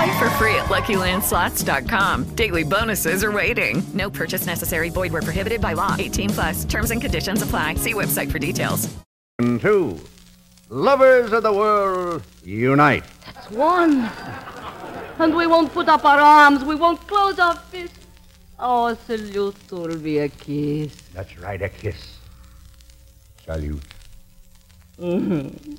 Play for free at LuckyLandSlots.com. Daily bonuses are waiting. No purchase necessary. Void were prohibited by law. 18 plus. Terms and conditions apply. See website for details. Two. Lovers of the world, unite. That's one. And we won't put up our arms. We won't close our fists. Our salute will be a kiss. That's right, a kiss. Salute. Mm-hmm.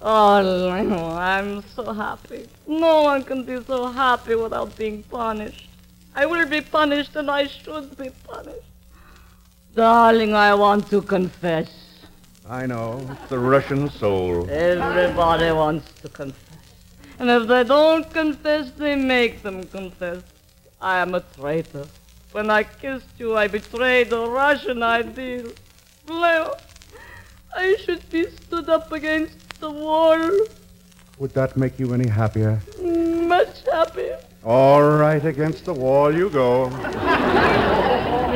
Oh, I'm so happy. No one can be so happy without being punished. I will be punished and I should be punished. Darling, I want to confess. I know. It's the Russian soul. Everybody wants to confess. And if they don't confess, they make them confess. I am a traitor. When I kissed you, I betrayed the Russian ideal. Leo, I should be stood up against the wall. Would that make you any happier? Mm, much happier. All right, against the wall you go.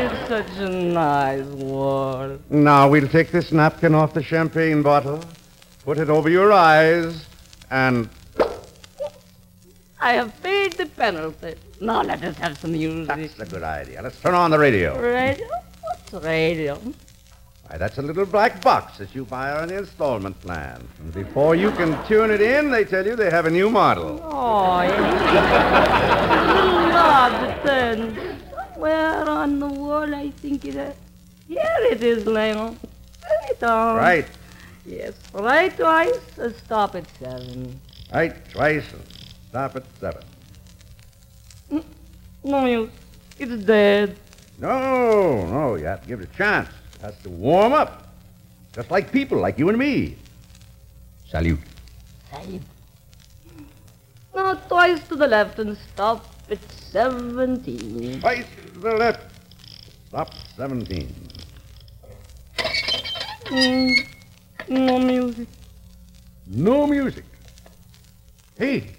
It's such a nice wall. Now we'll take this napkin off the champagne bottle, put it over your eyes, and I have paid the penalty. Now let us have some music. that's a good idea. Let's turn on the radio. Radio? What's radio? Why, that's a little black box that you buy on the installment plan. And before you can tune it in, they tell you they have a new model. Oh, yeah. little knob that turns. Somewhere on the wall, I think it is. Here it is, Lionel. Turn it on. Right. Yes, right twice, and stop at seven. Right, twice, and stop at seven. Mm, no use. It's dead. No, no, you have to give it a chance. Has to warm up. Just like people, like you and me. Salute. Salute. Now twice to the left and stop at 17. Twice to the left. Stop 17. Mm, no music. No music. Hey,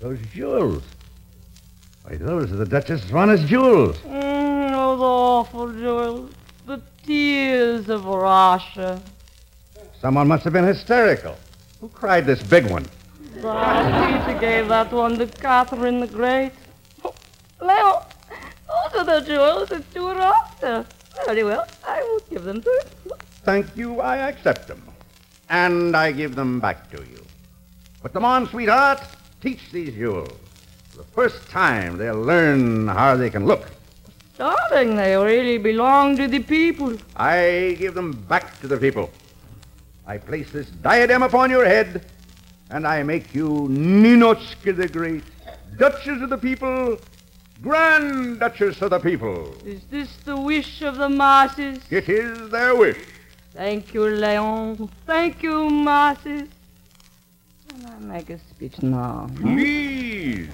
those jewels. Why, those are the Duchess Swana's jewels. Mm, those awful jewels. Tears of Russia. Someone must have been hysterical. Who cried this big one? Peter gave that one to Catherine the Great. Leo, those are the jewels that you were after. Very well, I will give them to you. Thank you, I accept them. And I give them back to you. Put them on, sweetheart. Teach these jewels. For the first time, they'll learn how they can look. Darling, they really belong to the people. I give them back to the people. I place this diadem upon your head, and I make you Ninotchka the Great, Duchess of the people, Grand Duchess of the people. Is this the wish of the masses? It is their wish. Thank you, Leon. Thank you, masses. Can I make a speech now. Please.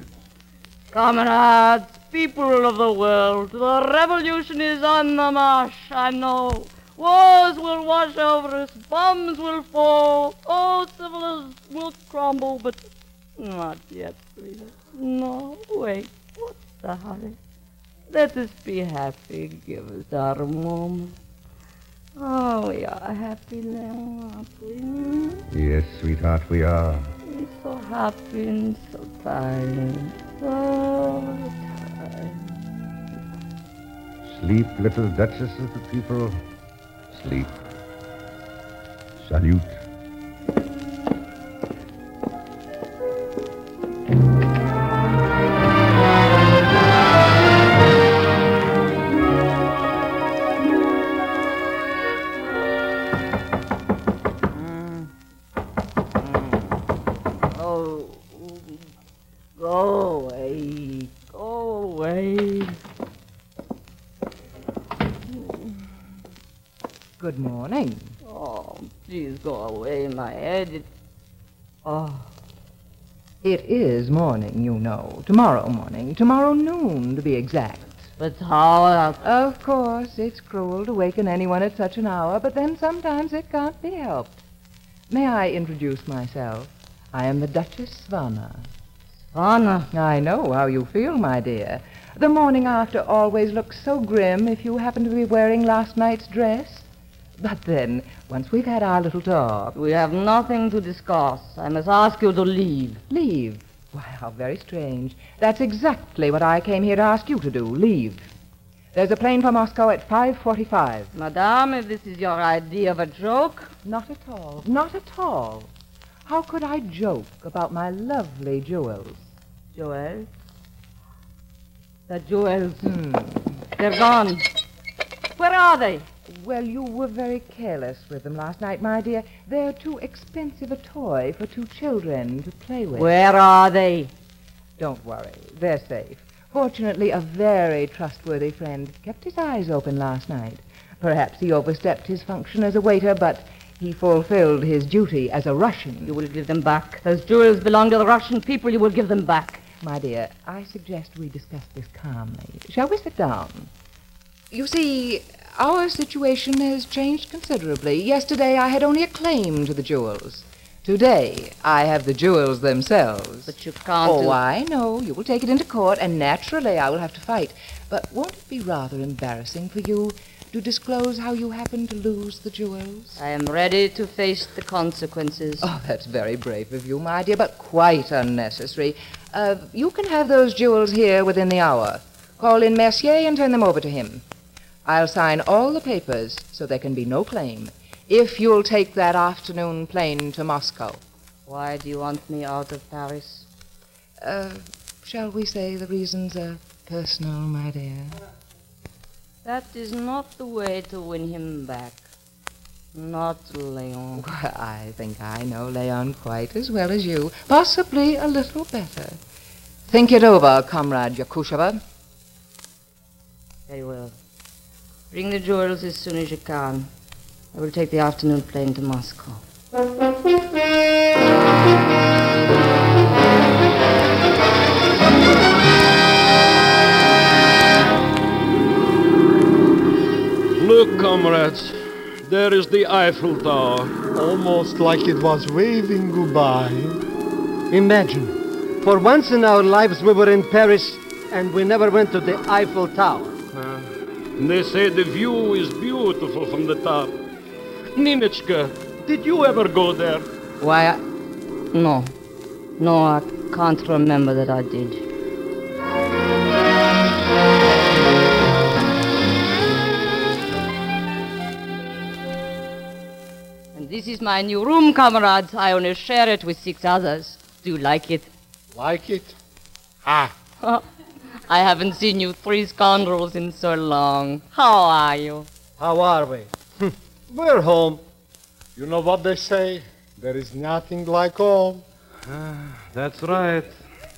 Comrades, people of the world, the revolution is on the march, I know. Wars will wash over us, bombs will fall, all civilization will crumble, but not yet, sweetheart. No, wait, what's the hurry? Let us be happy, give us our moment. Oh, we are happy now, aren't we? Yes, sweetheart, we are. We're so happy and so tired. So oh, tired. Sleep, little Duchess of the people. Sleep. Salute. Morning, you know. Tomorrow morning. Tomorrow noon, to be exact. But how? uh, Of course, it's cruel to waken anyone at such an hour, but then sometimes it can't be helped. May I introduce myself? I am the Duchess Swana. Swana? I know how you feel, my dear. The morning after always looks so grim if you happen to be wearing last night's dress. But then, once we've had our little talk. We have nothing to discuss. I must ask you to leave. Leave? Why, how very strange. That's exactly what I came here to ask you to do. Leave. There's a plane for Moscow at 5.45. Madame, if this is your idea of a joke. Not at all. Not at all. How could I joke about my lovely jewels? Jewels? The jewels. Hmm. They're gone. Where are they? Well, you were very careless with them last night, my dear. They're too expensive a toy for two children to play with. Where are they? Don't worry. They're safe. Fortunately, a very trustworthy friend kept his eyes open last night. Perhaps he overstepped his function as a waiter, but he fulfilled his duty as a Russian. You will give them back. Those jewels belong to the Russian people. You will give them back. My dear, I suggest we discuss this calmly. Shall we sit down? You see, our situation has changed considerably. Yesterday I had only a claim to the jewels. Today I have the jewels themselves. But you can't. Oh, do- I know. You will take it into court, and naturally I will have to fight. But won't it be rather embarrassing for you to disclose how you happened to lose the jewels? I am ready to face the consequences. Oh, that's very brave of you, my dear, but quite unnecessary. Uh, you can have those jewels here within the hour. Call in Mercier and turn them over to him. I'll sign all the papers so there can be no claim. If you'll take that afternoon plane to Moscow. Why do you want me out of Paris? Uh, shall we say the reasons are personal, my dear? That is not the way to win him back. Not Leon. Well, I think I know Leon quite as well as you, possibly a little better. Think it over, Comrade Yakushova. Bring the jewels as soon as you can. I will take the afternoon plane to Moscow. Look, comrades. There is the Eiffel Tower. Almost like it was waving goodbye. Imagine, for once in our lives we were in Paris and we never went to the Eiffel Tower. Uh, they say the view is beautiful from the top. Ninotchka, did you ever go there? Why, I... No. No, I can't remember that I did. And this is my new room, comrades. I only share it with six others. Do you like it? Like it? Ah, I haven't seen you three scoundrels in so long. How are you? how are we? Hm, we're home. You know what they say? There is nothing like home. Ah, that's right.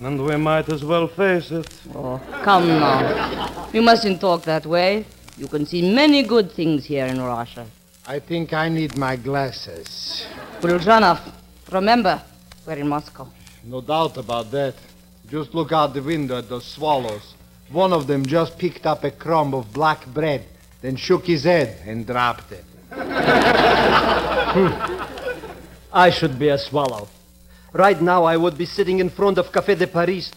And we might as well face it. Oh, come now. You mustn't talk that way. You can see many good things here in Russia. I think I need my glasses. Buljanov, remember, we're in Moscow. No doubt about that. Just look out the window at those swallows. One of them just picked up a crumb of black bread, then shook his head and dropped it. I should be a swallow. Right now, I would be sitting in front of Café de Paris,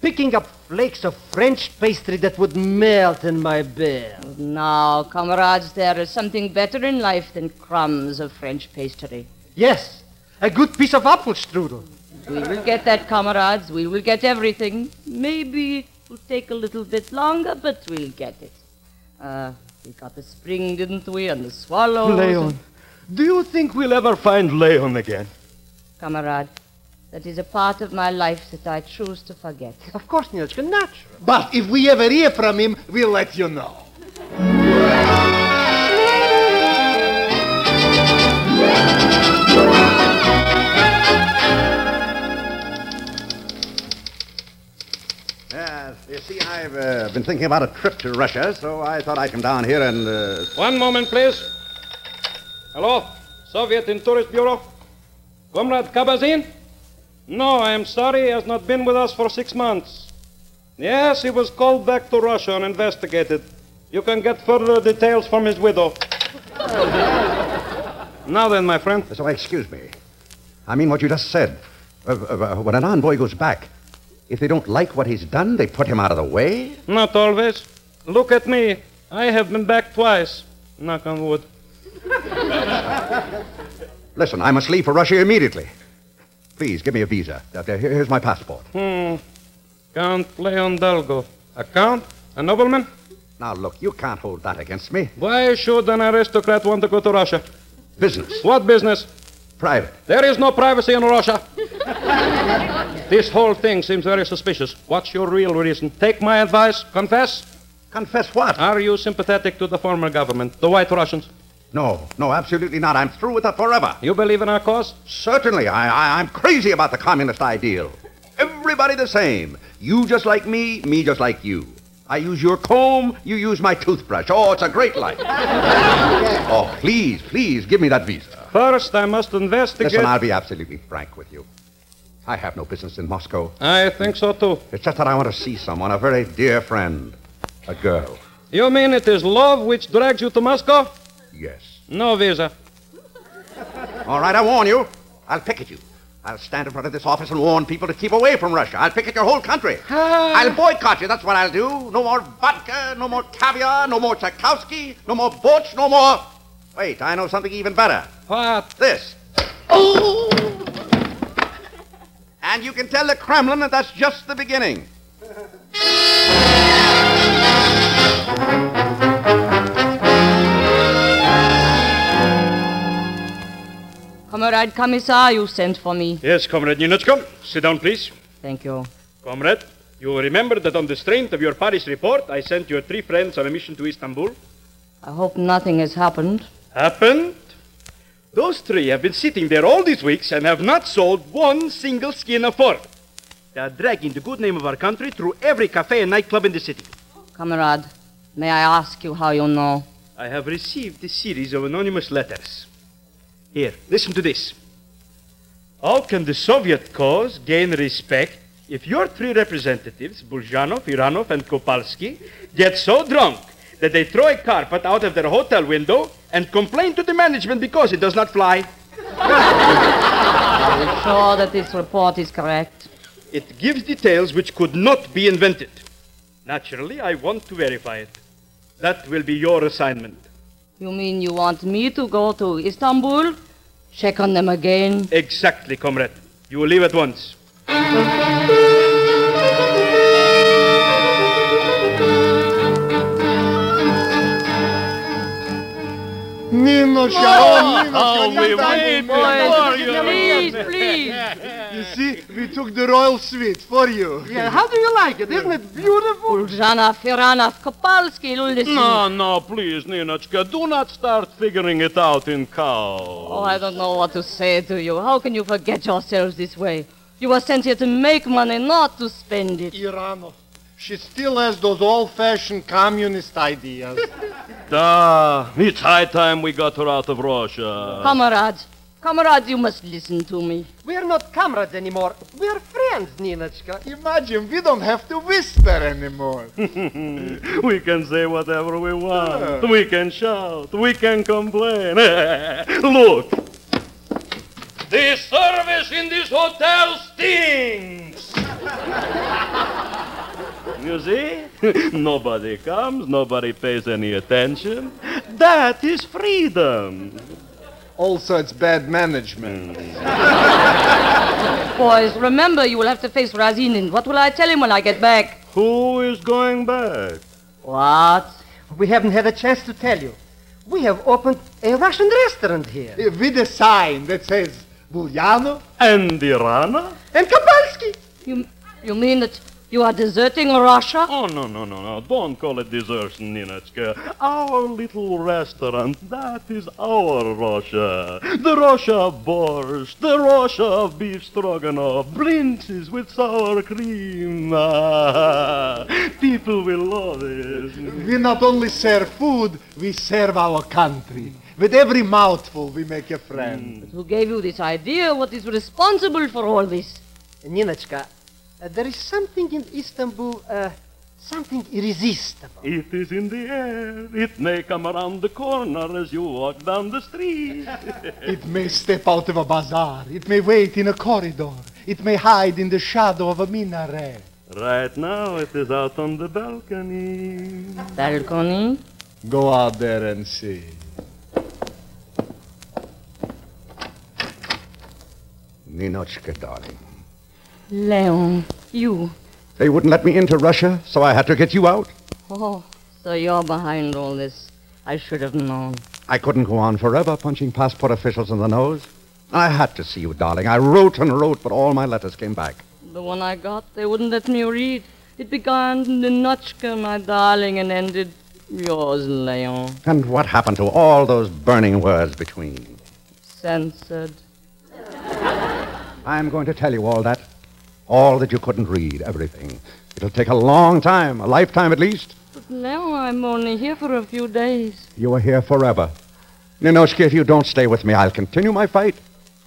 picking up flakes of French pastry that would melt in my beer. Now, comrades, there is something better in life than crumbs of French pastry. Yes, a good piece of apple strudel. We will get that, comrades. We will get everything. Maybe it will take a little bit longer, but we'll get it. Uh, we got the spring, didn't we? And the swallows. Leon. Do you think we'll ever find Leon again? Comrade, that is a part of my life that I choose to forget. Of course, Ninotchka, natural. But if we ever hear from him, we'll let you know. Been thinking about a trip to Russia, so I thought I'd come down here and. Uh... One moment, please. Hello? Soviet Intourist Bureau? Comrade Kabazin? No, I'm sorry, he has not been with us for six months. Yes, he was called back to Russia and investigated. You can get further details from his widow. now then, my friend. So, excuse me. I mean what you just said. Uh, uh, when an envoy goes back, if they don't like what he's done, they put him out of the way? Not always. Look at me. I have been back twice. Knock on wood. Listen, I must leave for Russia immediately. Please, give me a visa. Uh, here's my passport. Hmm. Count Leon d'Algout. A count? A nobleman? Now, look, you can't hold that against me. Why should an aristocrat want to go to Russia? Business. What business? Private. There is no privacy in Russia. this whole thing seems very suspicious. What's your real reason? Take my advice. Confess. Confess what? Are you sympathetic to the former government, the White Russians? No, no, absolutely not. I'm through with that forever. You believe in our cause? Certainly. I, I, I'm crazy about the communist ideal. Everybody the same. You just like me, me just like you. I use your comb, you use my toothbrush. Oh, it's a great life. oh, please, please, give me that visa. First, I must investigate. Listen, I'll be absolutely frank with you. I have no business in Moscow. I think so too. It's just that I want to see someone, a very dear friend, a girl. You mean it is love which drags you to Moscow? Yes. No visa. All right, I warn you. I'll picket you. I'll stand in front of this office and warn people to keep away from Russia. I'll picket your whole country. Ah. I'll boycott you. That's what I'll do. No more vodka, no more caviar, no more Tchaikovsky, no more Borch, no more. Wait, I know something even better. What? This. Oh! And you can tell the Kremlin that that's just the beginning. Comrade Commissar, you sent for me. Yes, Comrade Ninotchka. Sit down, please. Thank you. Comrade, you remember that on the strength of your Paris report, I sent your three friends on a mission to Istanbul? I hope nothing has happened. Happened? Those three have been sitting there all these weeks and have not sold one single skin of fur. They are dragging the good name of our country through every cafe and nightclub in the city. Comrade, may I ask you how you know? I have received a series of anonymous letters. Here, listen to this. How can the Soviet cause gain respect if your three representatives, Buljanov, Iranov, and Kopalsky, get so drunk that they throw a carpet out of their hotel window and complain to the management because it does not fly? Are you sure that this report is correct? It gives details which could not be invented. Naturally, I want to verify it. That will be your assignment. You mean you want me to go to Istanbul? Check on them again? Exactly, comrade. You will leave at once. Ninotchka, oh, how we waited for you. Please, please. You see, we took the royal suite for you. Yeah, how do you like it? Isn't it beautiful? Buljanov, Iranov, Kopalsky, listen. No, no, please, Ninotchka, do not start figuring it out in cows. Oh, I don't know what to say to you. How can you forget yourselves this way? You were sent here to make money, not to spend it. Iranov, she still has those old-fashioned communist ideas. Da, it's high time we got her out of Russia. Comrades, comrades, you must listen to me. We're not comrades anymore. We're friends, Ninotchka. Imagine, we don't have to whisper anymore. we can say whatever we want. We can shout. We can complain. Look. The service in this hotel stinks. You see? nobody comes, nobody pays any attention. That is freedom. Also, it's bad management. Boys, remember you will have to face Razinin. What will I tell him when I get back? Who is going back? What? We haven't had a chance to tell you. We have opened a Russian restaurant here. Uh, with a sign that says Buljanov And Irana? And Kopalsky. You, you mean that you are deserting Russia? Oh, no, no, no, no. Don't call it desertion, Ninotchka. Our little restaurant, that is our Russia. The Russia of borscht, the Russia of beef stroganoff, blintzes with sour cream. Ah, people will love it. we not only serve food, we serve our country. With every mouthful, we make a friend. But Who gave you this idea? What is responsible for all this? Ninotchka, uh, there is something in Istanbul, uh, something irresistible. It is in the air. It may come around the corner as you walk down the street. It may step out of a bazaar. It may wait in a corridor. It may hide in the shadow of a minaret. right now it is out on the balcony. Balcony? Go out there and see. Ninotchka, darling. Leon, you. They wouldn't let me into Russia, so I had to get you out. Oh, so you're behind all this. I should have known. I couldn't go on forever punching passport officials in the nose. I had to see you, darling. I wrote and wrote, but all my letters came back. The one I got, they wouldn't let me read. It began Ninotchka, my darling, and ended yours, Leon. And what happened to all those burning words between? Censored. I'm going to tell you all that. All that you couldn't read, everything. It'll take a long time, a lifetime at least. But now I'm only here for a few days. You are here forever. Ninotchka, if you don't stay with me, I'll continue my fight.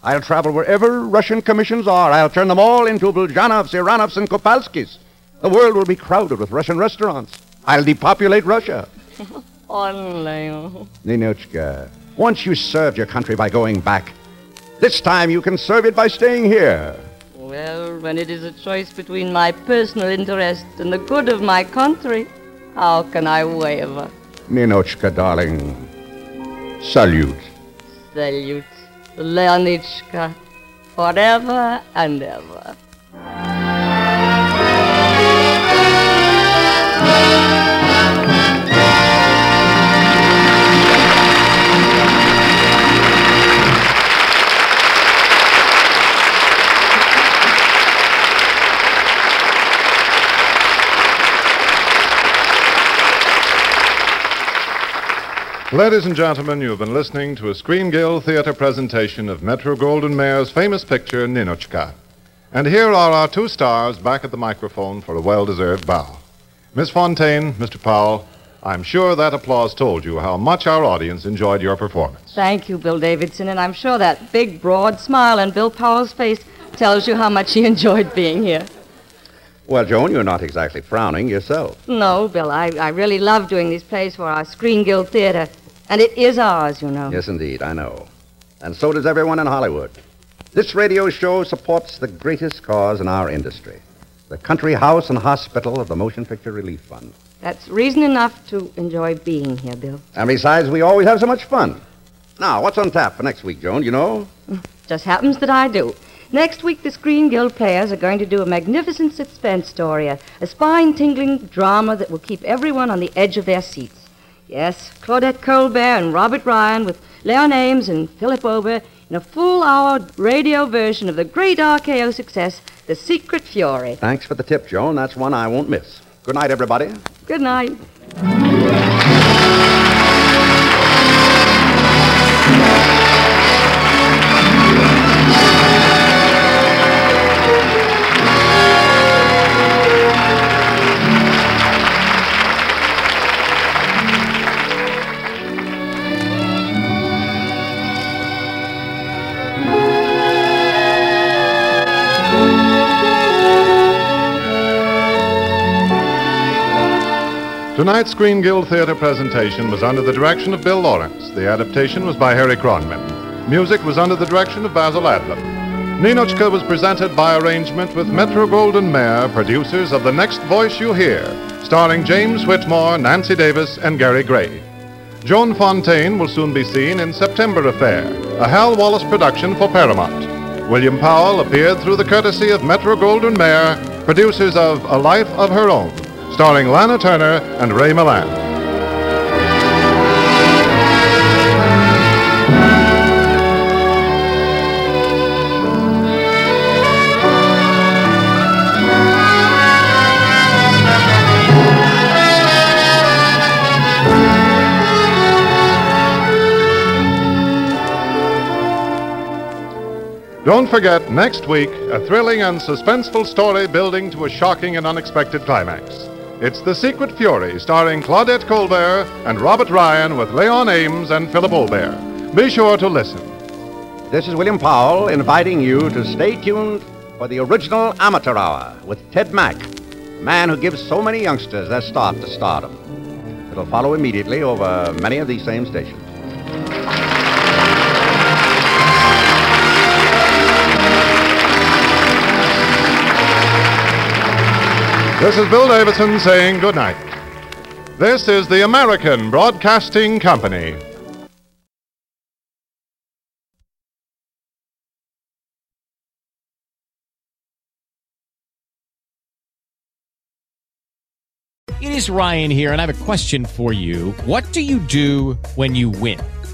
I'll travel wherever Russian commissions are. I'll turn them all into Buljanovs, Iranovs, and Kopalskis. The world will be crowded with Russian restaurants. I'll depopulate Russia. Ninotchka, once you served your country by going back, this time you can serve it by staying here. Well, when it is a choice between my personal interest and the good of my country, how can I waver? Ninotchka, darling, salute. Salute, Leonichka, forever and ever. Ladies and gentlemen, you have been listening to a Screen Guild Theater presentation of Metro Goldwyn Mayer's famous picture, Ninotchka. And here are our two stars back at the microphone for a well deserved bow. Miss Fontaine, Mr. Powell, I'm sure that applause told you how much our audience enjoyed your performance. Thank you, Bill Davidson, and I'm sure that big, broad smile on Bill Powell's face tells you how much he enjoyed being here. Well, Joan, you're not exactly frowning yourself. No, Bill, I, I really love doing these plays for our Screen Guild Theater, and it is ours, you know. Yes, indeed, I know. And so does everyone in Hollywood. This radio show supports the greatest cause in our industry the Country House and Hospital of the Motion Picture Relief Fund. That's reason enough to enjoy being here, Bill. And besides, we always have so much fun. Now, what's on tap for next week, Joan? You know? Just happens that I do. Next week, the Screen Guild players are going to do a magnificent suspense story, a, a spine-tingling drama that will keep everyone on the edge of their seats. Yes, Claudette Colbert and Robert Ryan with Leon Ames and Philip Ober in a full-hour radio version of the great RKO success, The Secret Fury. Thanks for the tip, Joan. That's one I won't miss. Good night, everybody. Good night. Tonight's Screen Guild Theater presentation was under the direction of Bill Lawrence. The adaptation was by Harry Kronman. Music was under the direction of Basil Adlam. Ninotchka was presented by arrangement with Metro Goldwyn Mayer, producers of The Next Voice You Hear, starring James Whitmore, Nancy Davis, and Gary Gray. Joan Fontaine will soon be seen in September Affair, a Hal Wallis production for Paramount. William Powell appeared through the courtesy of Metro Goldwyn Mayer, producers of A Life of Her Own, starring Lana Turner and Ray Milland. Don't forget, next week, a thrilling and suspenseful story building to a shocking and unexpected climax. It's The Secret Fury, starring Claudette Colbert and Robert Ryan with Leon Ames and Philip Ober. Be sure to listen. This is William Powell inviting you to stay tuned for the original Amateur Hour with Ted Mack, the man who gives so many youngsters their start to stardom. It'll follow immediately over many of these same stations. This is Bill Davidson saying good night. This is the American Broadcasting Company. It is Ryan here, and I have a question for you. What do you do when you win?